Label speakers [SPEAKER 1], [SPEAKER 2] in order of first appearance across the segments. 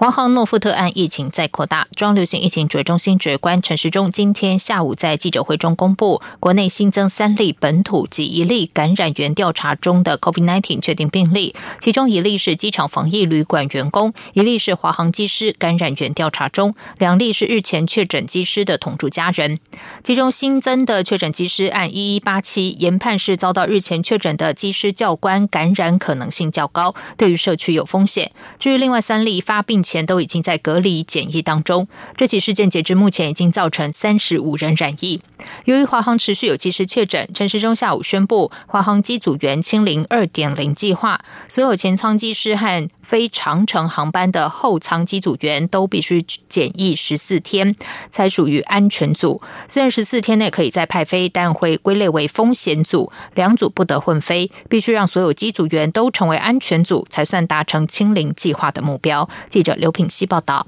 [SPEAKER 1] 华航诺富特案疫情再扩大，中流行疫情指挥中心指挥官陈时中今天下午在记者会中公布，国内新增三例本土及一例感染源调查中的 COVID-19 确定病例，其中一例是机场防疫旅馆员工，一例是华航机师感染源调查中，两例是日前确诊机师的同住家人。其中新增的确诊机师按一一八七研判是遭到日前确诊的机师教官感染可能性较高，对于社区有风险。至于另外三例发病。前都已经在隔离检疫当中。这起事件截至目前已经造成三十五人染疫。由于华航持续有及时确诊，陈时中下午宣布，华航机组员清零二点零计划，所有前舱机师和非长程航班的后舱机组员都必须检疫十四天，才属于安全组。虽然十四天内可以再派飞，但会归类为风险组，两组不得混飞，必须让所有机组员都成为安全组，才算达成清零计划的目标。记者。刘品希报道：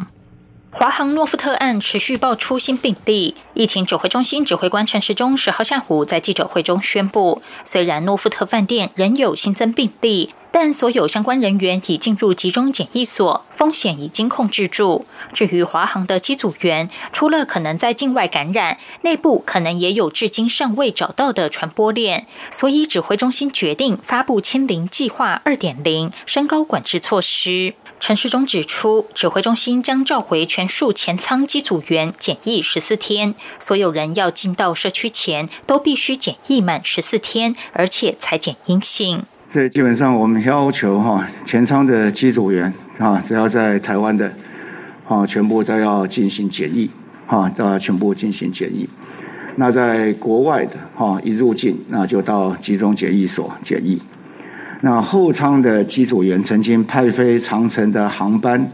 [SPEAKER 2] 华航诺富特案持续爆出新病例，疫情指挥中心指挥官陈时中十号下午在记者会中宣布，虽然诺富特饭店仍有新增病例，但所有相关人员已进入集中检疫所，风险已经控制住。至于华航的机组员，除了可能在境外感染，内部可能也有至今尚未找到的传播链，所以指挥中心决定发布“清零计划二点零”升高管制措施。陈世忠指出，指挥中心将召回全数前舱机组员检疫十四天，所有人要进到社区前都必须检疫满十四天，而且才检阴性。
[SPEAKER 3] 这基本上我们要求哈，前舱的机组员啊，只要在台湾的，啊，全部都要进行检疫，啊，都要全部进行检疫。那在国外的哈，一入境那就到集中检疫所检疫。那后舱的机组员曾经派飞长城的航班，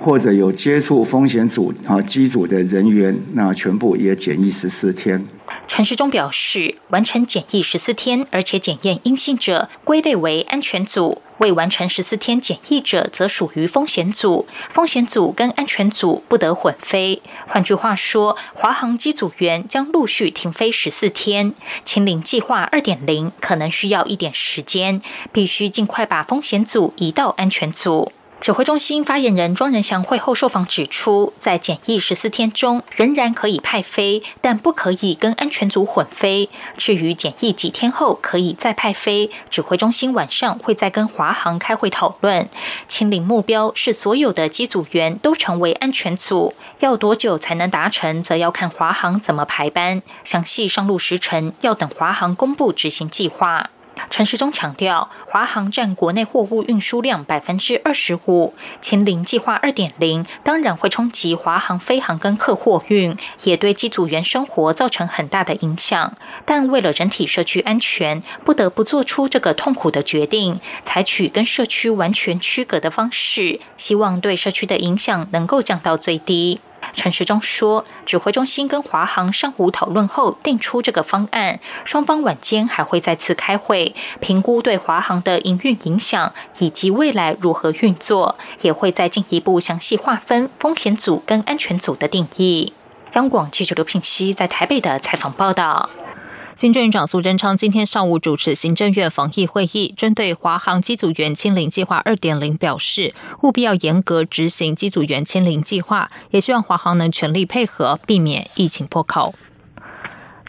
[SPEAKER 3] 或者有接触风险组啊机组的人员，那全部也检疫十四天。
[SPEAKER 2] 陈时中表示，完成检疫十四天，而且检验阴性者，归类为安全组；未完成十四天检疫者，则属于风险组。风险组跟安全组不得混飞。换句话说，华航机组员将陆续停飞十四天。清零计划二点零可能需要一点时间，必须尽快把风险组移到安全组。指挥中心发言人庄仁祥会后受访指出，在检疫十四天中，仍然可以派飞，但不可以跟安全组混飞。至于检疫几天后可以再派飞，指挥中心晚上会再跟华航开会讨论。清零目标是所有的机组员都成为安全组，要多久才能达成，则要看华航怎么排班，详细上路时程要等华航公布执行计划。陈时中强调，华航占国内货物运输量百分之二十五，秦零计划二点零当然会冲击华航飞航跟客货运，也对机组员生活造成很大的影响。但为了整体社区安全，不得不做出这个痛苦的决定，采取跟社区完全区隔的方式，希望对社区的影响能够降到最低。陈时中说，指挥中心跟华航上午讨论后定出这个方案，双方晚间还会再次开会，评估对华航的营运影响以及未来如何运作，也会再进一步详细划分风险组跟安全组的定义。央广记者刘品熙在台北的采访报道。
[SPEAKER 1] 行政院长苏贞昌今天上午主持行政院防疫会议，针对华航机组员清零计划二点零表示，务必要严格执行机组员清零计划，也希望华航能全力配合，避免疫情破口。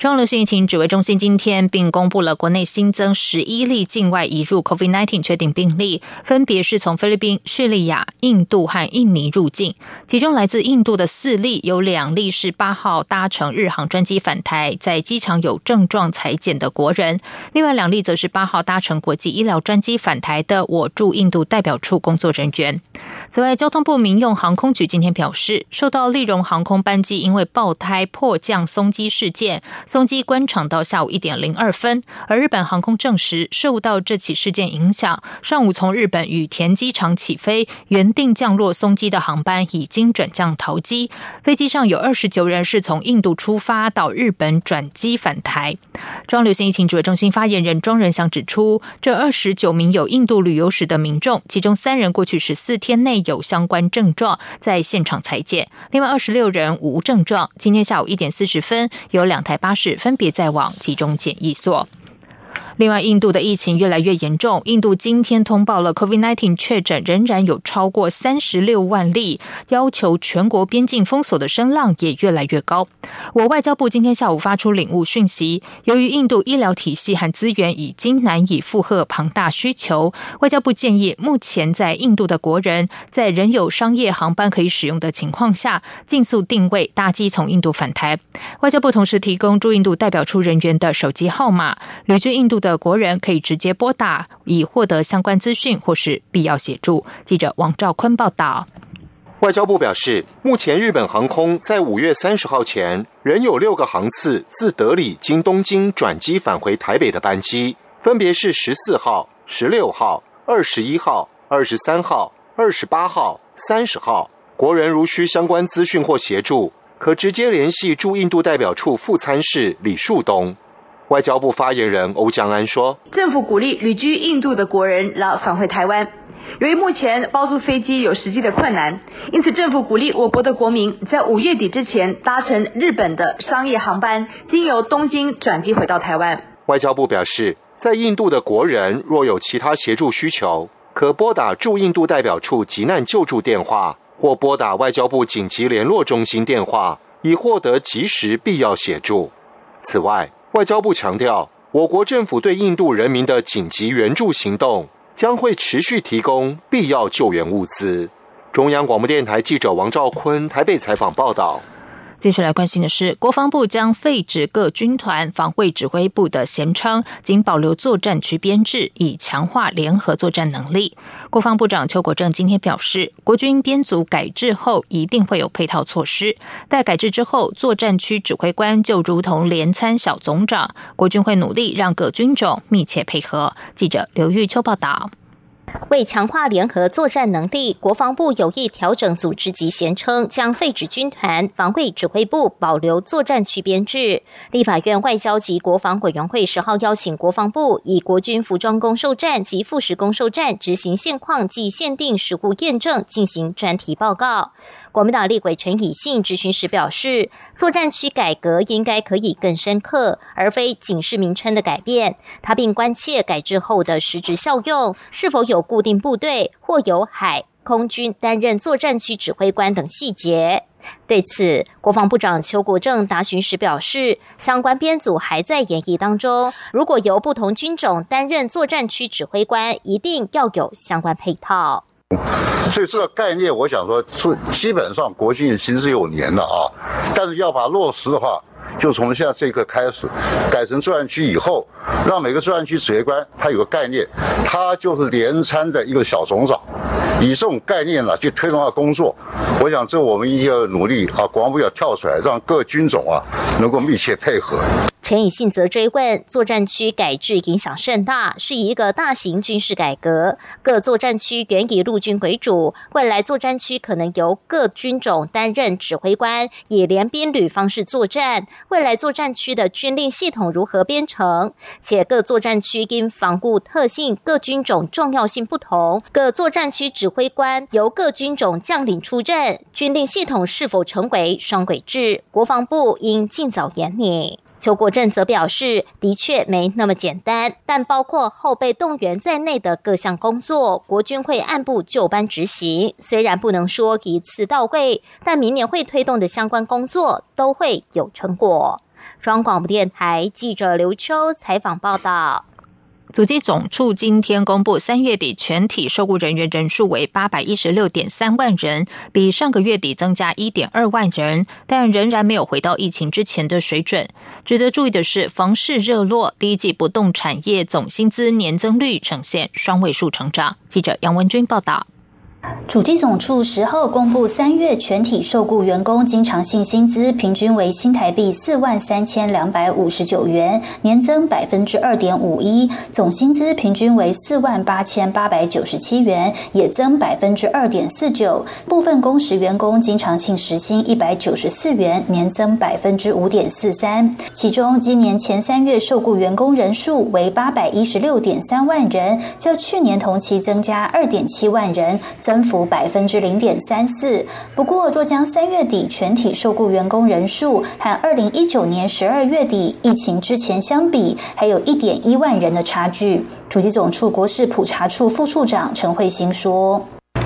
[SPEAKER 1] 中流行疫情指挥中心今天并公布了国内新增十一例境外移入 COVID-19 确定病例，分别是从菲律宾、叙利亚、印度和印尼入境。其中来自印度的四例，有两例是八号搭乘日航专机返台，在机场有症状裁剪的国人；另外两例则是八号搭乘国际医疗专机返台的我驻印度代表处工作人员。此外，交通部民用航空局今天表示，受到利荣航空班机因为爆胎迫降松机事件。松机关场到下午一点零二分。而日本航空证实，受到这起事件影响，上午从日本羽田机场起飞，原定降落松机的航班已经转降桃机。飞机上有二十九人是从印度出发到日本转机返台。庄流行疫情指挥中心发言人庄仁祥指出，这二十九名有印度旅游史的民众，其中三人过去十四天内有相关症状，在现场裁剪；另外二十六人无症状。今天下午一点四十分，有两台巴士分别在往集中检疫所。另外，印度的疫情越来越严重。印度今天通报了 COVID-19 确诊仍然有超过三十六万例，要求全国边境封锁的声浪也越来越高。我外交部今天下午发出领悟讯息，由于印度医疗体系和资源已经难以负荷庞大需求，外交部建议目前在印度的国人在仍有商业航班可以使用的情况下，尽速定位搭机从印度返台。外交部同时提供驻印度代表处人员的手机号码，旅居印度。的的国人可以直接拨打，以获得相关资讯或是必要协助。记者王兆坤报道。
[SPEAKER 4] 外交部表示，目前日本航空在五月三十号前仍有六个航次自德里经东京转机返回台北的班机，分别是十四号、十六号、二十一号、二十三号、二十八号、三十号。国人如需相关资讯或协助，可直接联系驻印度代表处副参事李树东。外交部发言人欧江安说：“
[SPEAKER 5] 政府鼓励旅居印度的国人来返回台湾。由于目前包租飞机有实际的困难，因此政府鼓励我国的国民在五月底之前搭乘日本的商业航班，经由东京转机回到台湾。”
[SPEAKER 4] 外交部表示，在印度的国人若有其他协助需求，可拨打驻印度代表处急难救助电话，或拨打外交部紧急联络中心电话，以获得及时必要协助。此外，外交部强调，我国政府对印度人民的紧急援助行动将会持续提供必要救援物资。中央广播电台记者王兆坤台北采访报道。
[SPEAKER 1] 接下来关心的是，国防部将废止各军团防卫指挥部的衔称，仅保留作战区编制，以强化联合作战能力。国防部长邱国正今天表示，国军编组改制后，一定会有配套措施。待改制之后，作战区指挥官就如同连参小总长，国军会努力让各军种密切配合。记者刘玉秋报道。
[SPEAKER 6] 为强化联合作战能力，国防部有意调整组织及衔称，将废止军团防卫指挥部，保留作战区编制。立法院外交及国防委员会十号邀请国防部以国军服装攻受战及副食攻受战执行现况及限定实务验证进行专题报告。国民党立委陈以信质询时表示，作战区改革应该可以更深刻，而非仅是名称的改变。他并关切改制后的实质效用，是否有固定部队或由海空军担任作战区指挥官等细节。对此，国防部长邱国正答询时表示，相关编组还在演绎当中。如果由不同军种担任作战区指挥官，一定要有相关配套。
[SPEAKER 7] 所以这个概念，我想说，是基本上国军已经是有年了啊，但是要把落实的话，就从现在这一刻开始，改成作战区以后，让每个作战区指挥官他有个概念，他就是连参的一个小总长，以这种概念呢去推动他工作。我想这我们一定要努力啊，国防部要跳出来，让各军种啊能够密切配合。
[SPEAKER 6] 陈以信则追问：作战区改制影响甚大，是一个大型军事改革。各作战区原以陆军为主，未来作战区可能由各军种担任指挥官，以联兵旅方式作战。未来作战区的军令系统如何编程？且各作战区因防护特性、各军种重要性不同，各作战区指挥官由各军种将领出任，军令系统是否成为双轨制？国防部应尽早研拟。邱国正则表示，的确没那么简单，但包括后备动员在内的各项工作，国军会按部就班执行。虽然不能说一次到位，但明年会推动的相关工作都会有成果。中央广播电台记者刘秋采访报道。
[SPEAKER 1] 组机总处今天公布，三月底全体受雇人员人数为八百一十六点三万人，比上个月底增加一点二万人，但仍然没有回到疫情之前的水准。值得注意的是，房市热络，第一季不动产业总薪资年增率呈现双位数成长。记者杨文君报道。
[SPEAKER 8] 主计总处十号公布，三月全体受雇员工经常性薪资平均为新台币四万三千两百五十九元，年增百分之二点五一；总薪资平均为四万八千八百九十七元，也增百分之二点四九。部分工时员工经常性时薪一百九十四元，年增百分之五点四三。其中，今年前三月受雇员工人数为八百一十六点三万人，较去年同期增加二点七万人，增幅。百分之零点三四。不过，若将三月底全体受雇员工人数和二零一九年十二月底疫情之前相比，还有一点一万人的差距。主机总处国事普查处副处长陈慧欣说。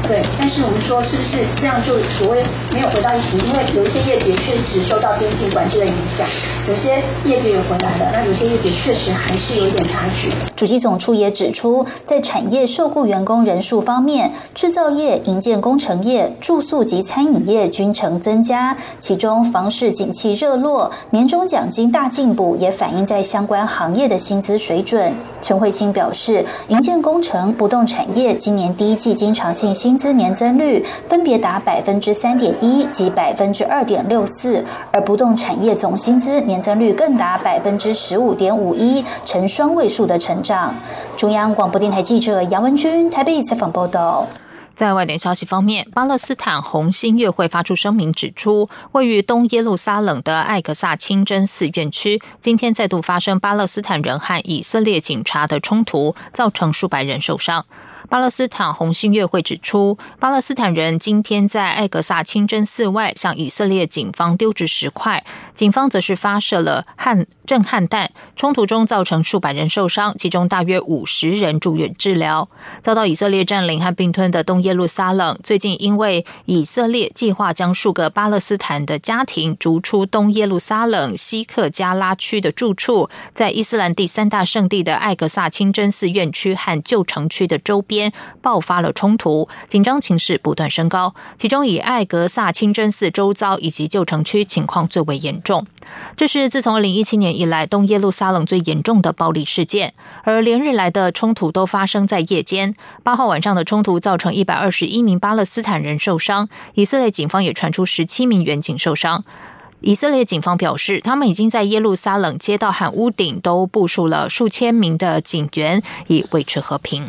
[SPEAKER 9] 对，但是我们说是不是这样就所谓没有回到疫情？因为有一些业别确实受到边境管制的影响，有些业别有回来了，那有些业别确实还是有点差距。
[SPEAKER 8] 主机总处也指出，在产业受雇员工人数方面，制造业、营建工程业、住宿及餐饮业均呈增加，其中房市景气热络，年终奖金大进补也反映在相关行业的薪资水准。陈慧欣表示，营建工程、不动产业今年第一季经常性薪资年增率分别达百分之三点一及百分之二点六四，而不动产业总薪资年增率更达百分之十五点五一，呈双位数的成长。中央广播电台记者杨文君台北采访报道。
[SPEAKER 1] 在外电消息方面，巴勒斯坦红新月会发出声明，指出位于东耶路撒冷的艾格萨清真寺院区今天再度发生巴勒斯坦人和以色列警察的冲突，造成数百人受伤。巴勒斯坦红新月会指出，巴勒斯坦人今天在艾格萨清真寺外向以色列警方丢掷石块，警方则是发射了焊震撼弹。冲突中造成数百人受伤，其中大约五十人住院治疗。遭到以色列占领和并吞的东耶路撒冷，最近因为以色列计划将数个巴勒斯坦的家庭逐出东耶路撒冷西克加拉区的住处，在伊斯兰第三大圣地的艾格萨清真寺院区和旧城区的周边。边爆发了冲突，紧张情势不断升高。其中以艾格萨清真寺周遭以及旧城区情况最为严重。这是自从二零一七年以来东耶路撒冷最严重的暴力事件，而连日来的冲突都发生在夜间。八号晚上的冲突造成一百二十一名巴勒斯坦人受伤，以色列警方也传出十七名远警受伤。以色列警方表示，他们已经在耶路撒冷街道和屋顶都部署了数千名的警员，以维持和平。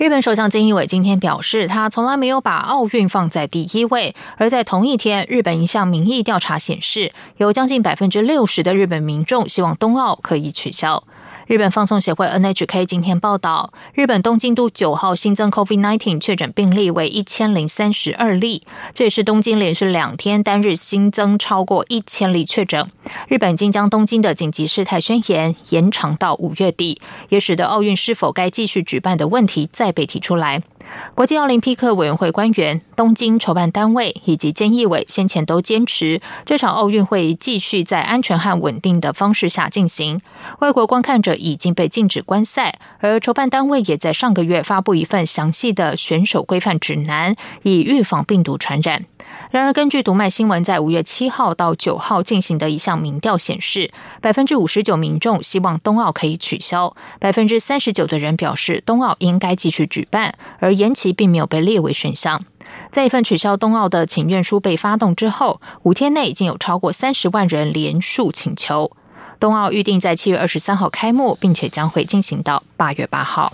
[SPEAKER 1] 日本首相菅义伟今天表示，他从来没有把奥运放在第一位。而在同一天，日本一项民意调查显示，有将近百分之六十的日本民众希望冬奥可以取消。日本放送协会 NHK 今天报道，日本东京都九号新增 COVID-19 确诊病例为一千零三十二例，这也是东京连续两天单日新增超过一千例确诊。日本竟将东京的紧急事态宣言延长到五月底，也使得奥运是否该继续举办的问题再被提出来。国际奥林匹克委员会官员、东京筹办单位以及监义委先前都坚持，这场奥运会继续在安全和稳定的方式下进行。外国观看者已经被禁止观赛，而筹办单位也在上个月发布一份详细的选手规范指南，以预防病毒传染。然而，根据读卖新闻在五月七号到九号进行的一项民调显示，百分之五十九民众希望冬奥可以取消，百分之三十九的人表示冬奥应该继续举办，而延期并没有被列为选项。在一份取消冬奥的请愿书被发动之后，五天内已经有超过三十万人连署请求。冬奥预定在七月二十三号开幕，并且将会进行到八月八号。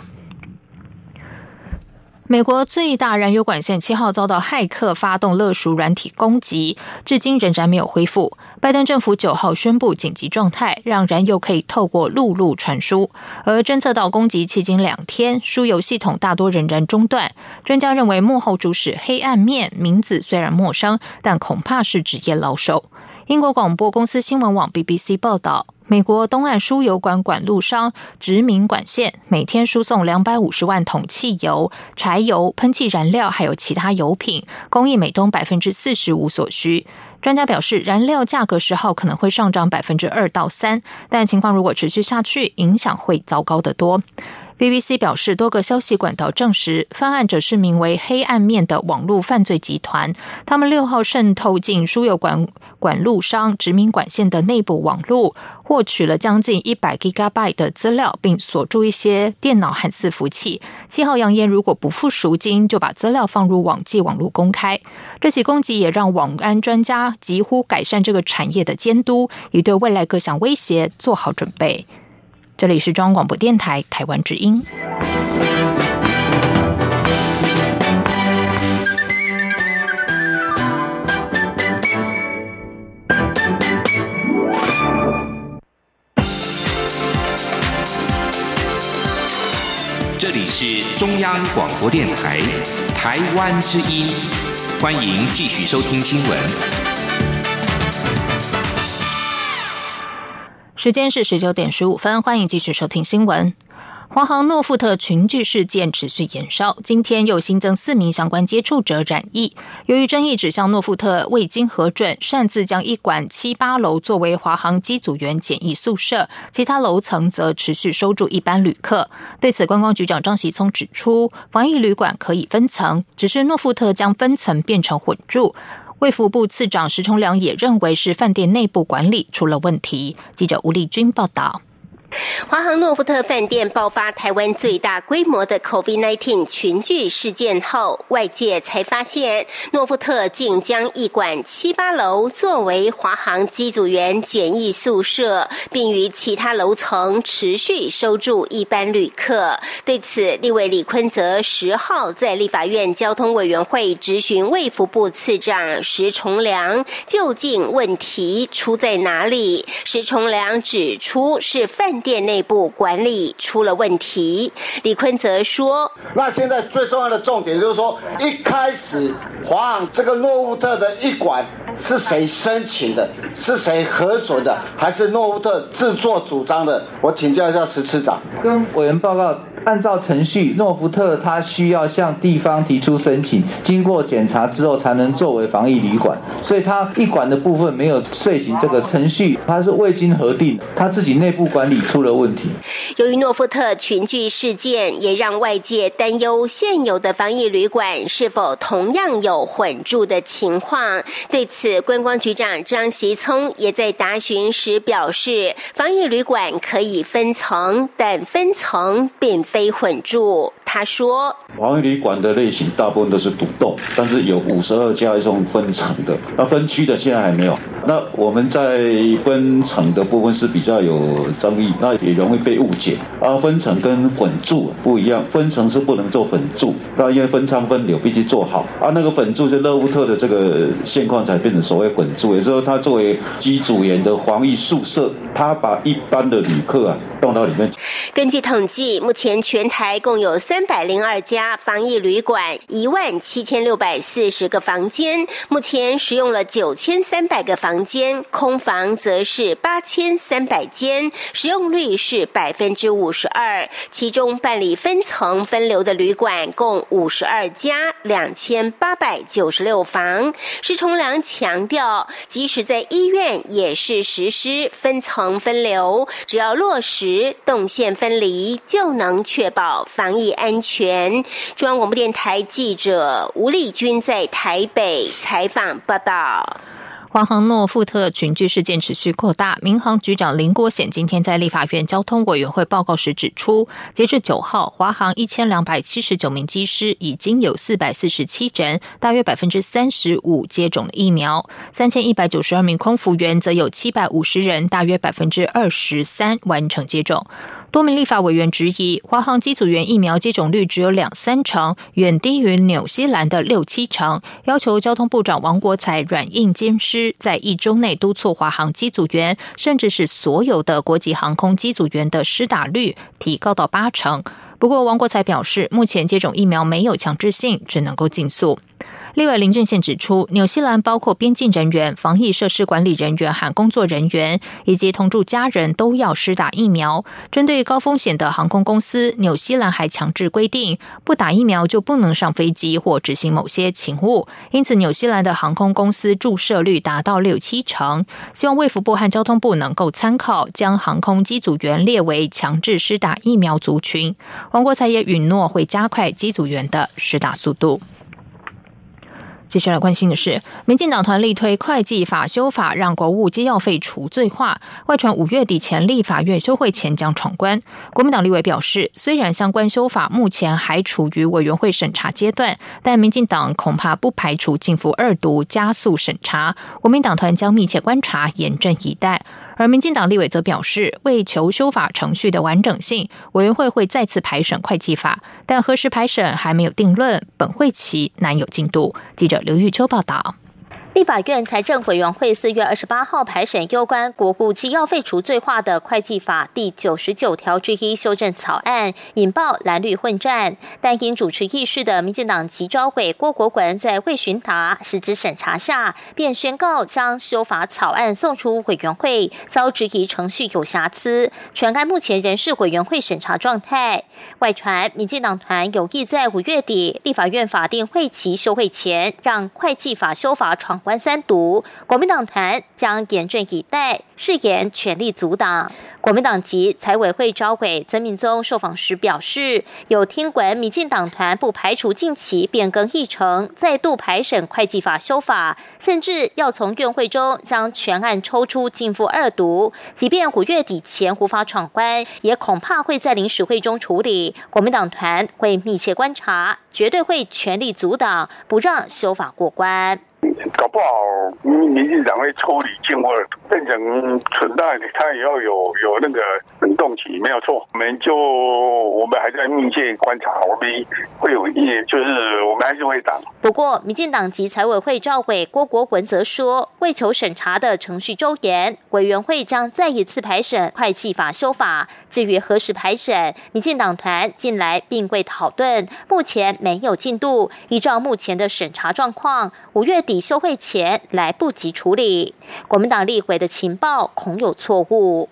[SPEAKER 1] 美国最大燃油管线七号遭到骇客发动勒赎软体攻击，至今仍然没有恢复。拜登政府九号宣布紧急状态，让燃油可以透过陆路传输。而侦测到攻击迄今两天，输油系统大多仍然中断。专家认为幕后主使黑暗面名字虽然陌生，但恐怕是职业老手。英国广播公司新闻网 BBC 报道。美国东岸输油管管路商殖民管线每天输送两百五十万桶汽油、柴油、喷气燃料，还有其他油品，供应美东百分之四十五所需。专家表示，燃料价格十号可能会上涨百分之二到三，但情况如果持续下去，影响会糟糕得多。BBC 表示，多个消息管道证实，犯案者是名为“黑暗面”的网络犯罪集团。他们六号渗透进输油管管路商殖民管线的内部网络，获取了将近一百 Gigabyte 的资料，并锁住一些电脑和伺服器。七号扬言，如果不付赎金，就把资料放入网际网络公开。这起攻击也让网安专家急呼改善这个产业的监督，以对未来各项威胁做好准备。这里是中央广播电台台湾之音。
[SPEAKER 10] 这里是中央广播电台台湾之音，欢迎继续收听新闻。
[SPEAKER 1] 时间是十九点十五分，欢迎继续收听新闻。华航诺富特群聚事件持续延烧，今天又新增四名相关接触者染疫。由于争议指向诺富特未经核准，擅自将一馆七八楼作为华航机组员检疫宿舍，其他楼层则持续收住一般旅客。对此，观光局长张喜聪指出，防疫旅馆可以分层，只是诺富特将分层变成混住。卫福部次长石崇良也认为是饭店内部管理出了问题。记者吴丽君报道。
[SPEAKER 11] 华航诺富特饭店爆发台湾最大规模的 COVID-19 群聚事件后，外界才发现诺富特竟将一馆七八楼作为华航机组员简易宿舍，并于其他楼层持续收住一般旅客。对此，立委李坤泽十号在立法院交通委员会质询卫福部次长石崇良，究竟问题出在哪里？石崇良指出是饭。店内部管理出了问题，李坤则说：“
[SPEAKER 12] 那现在最重要的重点就是说，一开始华航这个诺沃特的一馆是谁申请的，是谁核准的，还是诺沃特自作主张的？我请教一下石次长。
[SPEAKER 13] 跟委员报告，按照程序，诺福特他需要向地方提出申请，经过检查之后才能作为防疫旅馆，所以他一馆的部分没有遂行这个程序，他是未经核定，他自己内部管理。”出了问题。
[SPEAKER 11] 由于诺富特群聚事件，也让外界担忧现有的防疫旅馆是否同样有混住的情况。对此，观光局长张习聪也在答询时表示，防疫旅馆可以分层，但分层并非混住。他说：“
[SPEAKER 14] 防疫旅馆的类型大部分都是独栋，但是有五十二家这种分层的，那分区的现在还没有。那我们在分层的部分是比较有争议。”那也容易被误解啊，分层跟混住不一样，分层是不能做混住，那因为分仓分流必须做好啊。那个混住是勒乌特的这个现况才变成所谓混住，也就是说，它作为机组员的防疫宿舍，它把一般的旅客啊送到里面。
[SPEAKER 11] 根据统计，目前全台共有三百零二家防疫旅馆，一万七千六百四十个房间，目前使用了九千三百个房间，空房则是八千三百间，使用率。是百分之五十二，其中办理分层分流的旅馆共五十二家，两千八百九十六房。施崇良强调，即使在医院也是实施分层分流，只要落实动线分离，就能确保防疫安全。中央广播电台记者吴丽君在台北采访报道。
[SPEAKER 1] 华航诺富特群聚事件持续扩大，民航局长林国显今天在立法院交通委员会报告时指出，截至九号，华航一千两百七十九名机师已经有四百四十七人，大约百分之三十五接种了疫苗；三千一百九十二名空服员则有七百五十人，大约百分之二十三完成接种。多名立法委员质疑，华航机组员疫苗接种率只有两三成，远低于纽西兰的六七成，要求交通部长王国才软硬兼施，在一周内督促华航机组员，甚至是所有的国际航空机组员的施打率提高到八成。不过，王国才表示，目前接种疫苗没有强制性，只能够尽速。另外，林俊宪指出，纽西兰包括边境人员、防疫设施管理人员和工作人员，以及同住家人都要施打疫苗。针对高风险的航空公司，纽西兰还强制规定，不打疫苗就不能上飞机或执行某些勤务。因此，纽西兰的航空公司注射率达到六七成。希望卫福部和交通部能够参考，将航空机组员列为强制施打疫苗族群。王国才也允诺会加快机组员的施打速度。接下来关心的是，民进党团力推会计法修法，让国务机要费除罪化。外传五月底前立法院休会前将闯关。国民党立委表示，虽然相关修法目前还处于委员会审查阶段，但民进党恐怕不排除进赴二读，加速审查。国民党团将密切观察，严阵以待。而民进党立委则表示，为求修法程序的完整性，委员会会再次排审会计法，但何时排审还没有定论，本会期难有进度。记者刘玉秋报道。
[SPEAKER 6] 立法院财政委员会四月二十八号排审有关国库机要费除罪化的会计法第九十九条之一修正草案，引爆蓝绿混战。但因主持议事的民进党籍招委郭国文在未询答、实质审查下，便宣告将修法草案送出委员会，遭质疑程序有瑕疵。全案目前仍是委员会审查状态。外传民进党团有意在五月底立法院法定会期休会前，让会计法修法闯。关三读，国民党团将严阵以待，誓言全力阻挡。国民党籍财委会召委曾敏宗受访时表示，有听闻民进党团不排除近期变更议程，再度排审会计法修法，甚至要从院会中将全案抽出进赴二读。即便五月底前无法闯关，也恐怕会在临时会中处理。国民党团会密切观察，绝对会全力阻挡，不让修法过关。
[SPEAKER 15] 搞不好民民进党会抽离进或变成存在，他也要有有那个冷冻期，没有错。我们就我们还在密切观察，我们会有意，就是我们还是会挡。
[SPEAKER 6] 不过，民进党籍财委会召委郭国文则说，为求审查的程序周延，委员会将再一次排审会计法修法。至于何时排审，民进党团近来并未讨论，目前没有进度。依照目前的审查状况，五月底。休会前来不及处理，国民党立委的情报恐有错误。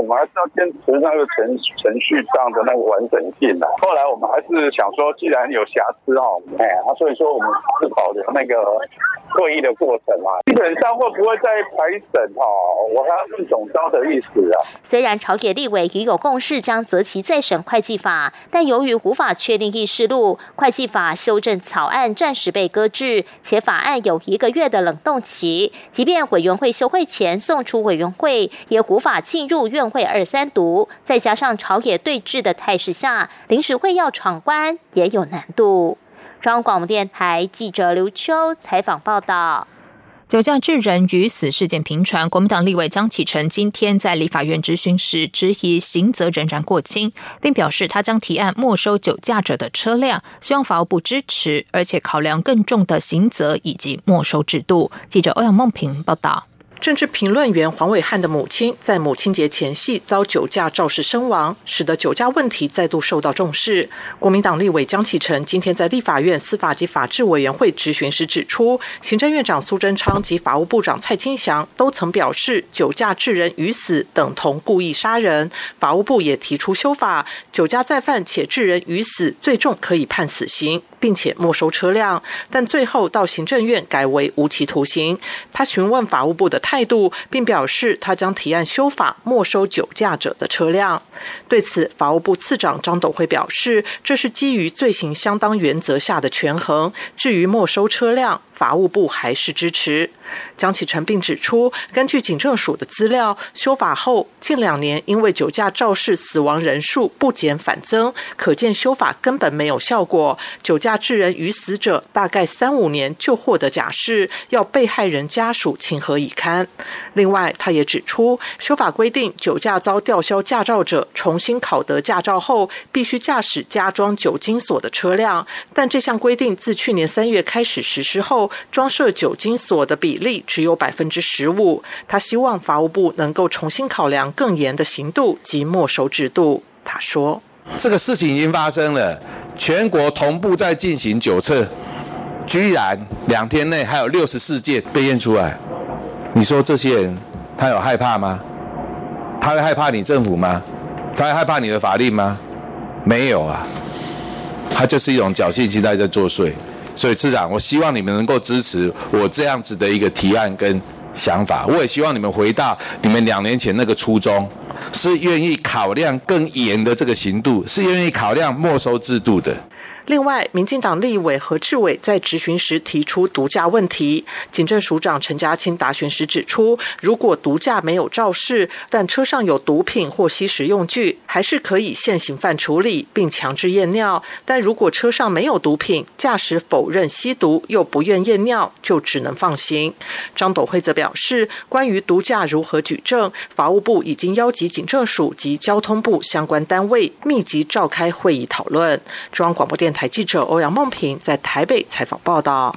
[SPEAKER 15] 我们还是要坚持那个程程序上的那个完整性的。后来我们还是想说，既然有瑕疵哈，哎，所以说我们是保留那个会议的过程嘛。基本上会不会再排审哈？我还要问总招的意思啊。
[SPEAKER 6] 虽然朝野立委已有共识将择期再审会计法，但由于无法确定议事录，会计法修正草案暂时被搁置，且法案有一个月的冷冻期，即便委员会休会前送出委员会，也无法进入院。会二三读，再加上朝野对峙的态势下，临时会要闯关也有难度。中央广播电台记者刘秋采访报道。
[SPEAKER 1] 酒驾致人于死事件频传，国民党立委江启臣今天在立法院质询时，质疑刑责仍然过轻，并表示他将提案没收酒驾者的车辆，希望法务部支持，而且考量更重的刑责以及没收制度。记者欧阳梦平报道。
[SPEAKER 16] 政治评论员黄伟汉的母亲在母亲节前夕遭酒驾肇事身亡，使得酒驾问题再度受到重视。国民党立委江启臣今天在立法院司法及法制委员会质询时指出，行政院长苏贞昌及法务部长蔡清祥都曾表示，酒驾致人于死等同故意杀人。法务部也提出修法，酒驾再犯且致人于死，最重可以判死刑，并且没收车辆。但最后到行政院改为无期徒刑。他询问法务部的。态度，并表示他将提案修法没收酒驾者的车辆。对此，法务部次长张斗辉表示，这是基于罪行相当原则下的权衡。至于没收车辆，法务部还是支持。江启臣并指出，根据警政署的资料，修法后近两年因为酒驾肇事死亡人数不减反增，可见修法根本没有效果。酒驾致人于死者，大概三五年就获得假释，要被害人家属情何以堪？另外，他也指出，修法规定，酒驾遭吊销驾照者重新考得驾照后，必须驾驶加装酒精锁的车辆。但这项规定自去年三月开始实施后，装设酒精锁的比例只有百分之十五。他希望法务部能够重新考量更严的刑度及没收制度。他说：“
[SPEAKER 17] 这个事情已经发生了，全国同步在进行酒测。”居然两天内还有六十四件被验出来，你说这些人他有害怕吗？他会害怕你政府吗？他会害怕你的法令吗？没有啊，他就是一种侥幸心态在作祟。所以，市长，我希望你们能够支持我这样子的一个提案跟想法。我也希望你们回到你们两年前那个初衷，是愿意考量更严的这个刑度，是愿意考量没收制度的。
[SPEAKER 16] 另外，民进党立委何志伟在质询时提出毒驾问题，警政署长陈家清答询时指出，如果毒驾没有肇事，但车上有毒品或吸食用具，还是可以现行犯处理，并强制验尿；但如果车上没有毒品，驾驶否认吸毒又不愿验尿，就只能放行。张斗辉则表示，关于毒驾如何举证，法务部已经邀集警政署及交通部相关单位密集召开会议讨论。中央广播电台。记者欧阳梦萍在台北采访报道。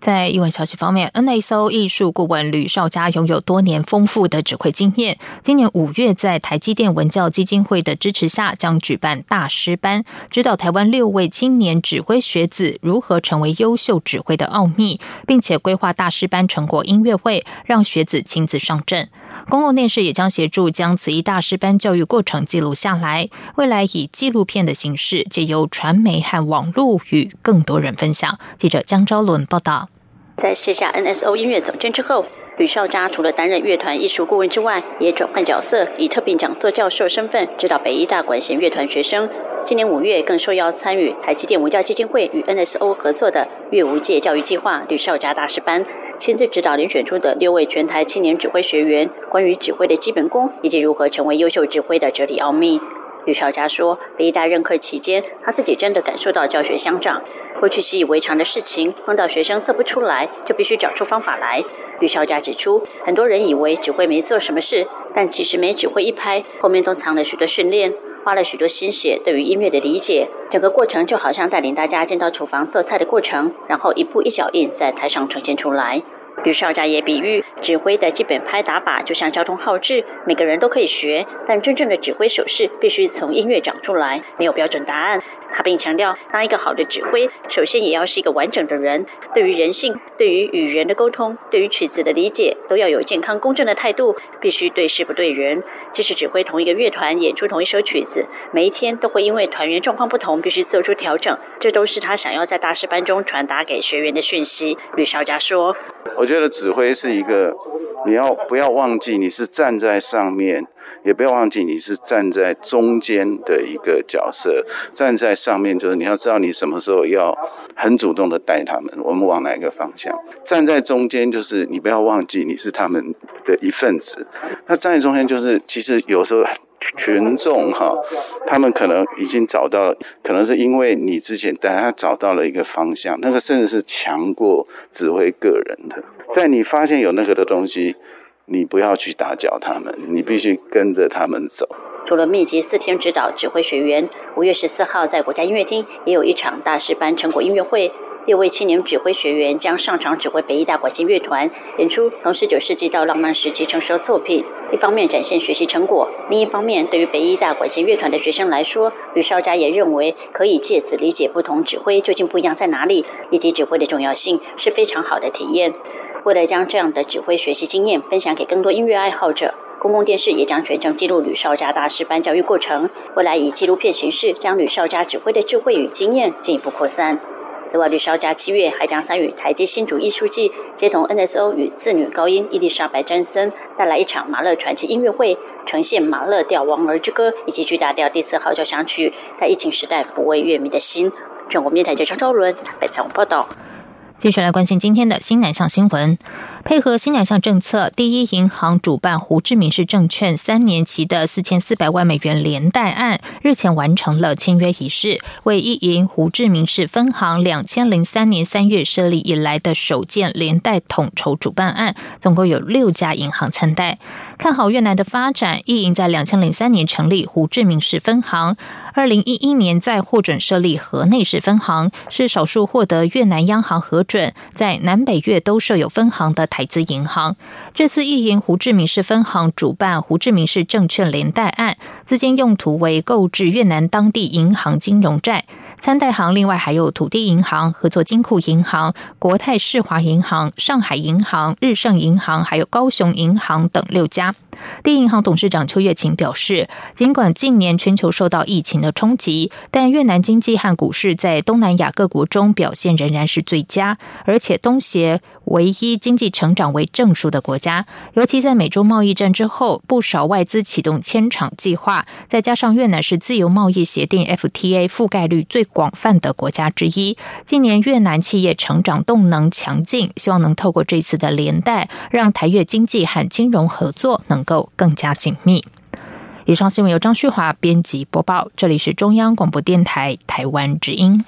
[SPEAKER 1] 在英文消息方面，NSO 艺术顾问吕少佳拥有多年丰富的指挥经验。今年五月，在台积电文教基金会的支持下，将举办大师班，指导台湾六位青年指挥学子如何成为优秀指挥的奥秘，并且规划大师班成果音乐会，让学子亲自上阵。公共电视也将协助将此一大师班教育过程记录下来，未来以纪录片的形式，借由传媒和网络与更多人分享。记者江昭伦报道。
[SPEAKER 18] 在卸下 NSO 音乐总监之后，吕少佳除了担任乐团艺术顾问之外，也转换角色，以特聘讲座教授身份指导北医大管弦乐团学生。今年五月，更受邀参与台积电文教基金会与 NSO 合作的乐无界教育计划吕少佳大师班，亲自指导遴选出的六位全台青年指挥学员，关于指挥的基本功以及如何成为优秀指挥的哲理奥秘。吕少佳说：“北大任课期间，他自己真的感受到教学相长。过去习以为常的事情，碰到学生做不出来，就必须找出方法来。”吕少佳指出，很多人以为指挥没做什么事，但其实每指挥一拍，后面都藏了许多训练，花了许多心血对于音乐的理解。整个过程就好像带领大家进到厨房做菜的过程，然后一步一脚印在台上呈现出来。吕少佳也比喻，指挥的基本拍打法就像交通号志，每个人都可以学，但真正的指挥手势必须从音乐长出来，没有标准答案。他并强调，当一个好的指挥，首先也要是一个完整的人，对于人性、对于与人的沟通、对于曲子的理解，都要有健康公正的态度，必须对事不对人。即使指挥同一个乐团演出同一首曲子，每一天都会因为团员状况不同，必须做出调整，这都是他想要在大师班中传达给学员的讯息。吕少佳说：“
[SPEAKER 19] 我觉得指挥是一个，你要不要忘记你是站在上面，也不要忘记你是站在中间的一个角色，站在。”上面就是你要知道你什么时候要很主动的带他们，我们往哪一个方向？站在中间就是你不要忘记你是他们的一份子。那站在中间就是其实有时候群众哈，他们可能已经找到，可能是因为你之前带他找到了一个方向，那个甚至是强过指挥个人的。在你发现有那个的东西。你不要去打搅他们，你必须跟着他们走。
[SPEAKER 18] 除了密集四天指导指挥学员，五月十四号在国家音乐厅也有一场大师班成果音乐会。六位青年指挥学员将上场指挥北艺大管弦乐团演出从十九世纪到浪漫时期成熟的作品。一方面展现学习成果，另一方面对于北艺大管弦乐团的学生来说，吕少佳也认为可以借此理解不同指挥究竟不一样在哪里，以及指挥的重要性，是非常好的体验。为了将这样的指挥学习经验分享给更多音乐爱好者，公共电视也将全程记录吕少佳大师班教育过程。未来以纪录片形式，将吕少佳指挥的智慧与经验进一步扩散。此外，吕少佳七月还将参与台积新竹艺术季，接同 NSO 与次女高音伊丽莎白詹森带来一场马勒传奇音乐会，呈现马勒调《王儿之歌》以及巨大调第四号交响曲，在疫情时代抚慰乐迷的心。中国电台记者张昭伦北采访报道。
[SPEAKER 1] 继续来关心今天的新南向新闻。配合新南向政策，第一银行主办胡志明市证券三年期的四千四百万美元连带案，日前完成了签约仪式，为一银胡志明市分行两千零三年三月设立以来的首件连带统筹主办案。总共有六家银行参贷。看好越南的发展。意银在两千零三年成立胡志明市分行，二零一一年再获准设立河内市分行，是少数获得越南央行核准在南北越都设有分行的台资银行。这次意银胡志明市分行主办胡志明市证券连带案，资金用途为购置越南当地银行金融债。参贷行另外还有土地银行、合作金库银行、国泰世华银行、上海银行、日盛银行，还有高雄银行等六家。第一银行董事长邱月琴表示，尽管近年全球受到疫情的冲击，但越南经济和股市在东南亚各国中表现仍然是最佳，而且东协唯一经济成长为正数的国家。尤其在美洲贸易战之后，不少外资启动迁厂计划，再加上越南是自由贸易协定 FTA 覆盖率最广泛的国家之一，近年越南企业成长动能强劲，希望能透过这次的连带，让台越经济和金融合作能够。更加紧密。以上新闻由张旭华编辑播报，这里是中央广播电台台湾之音。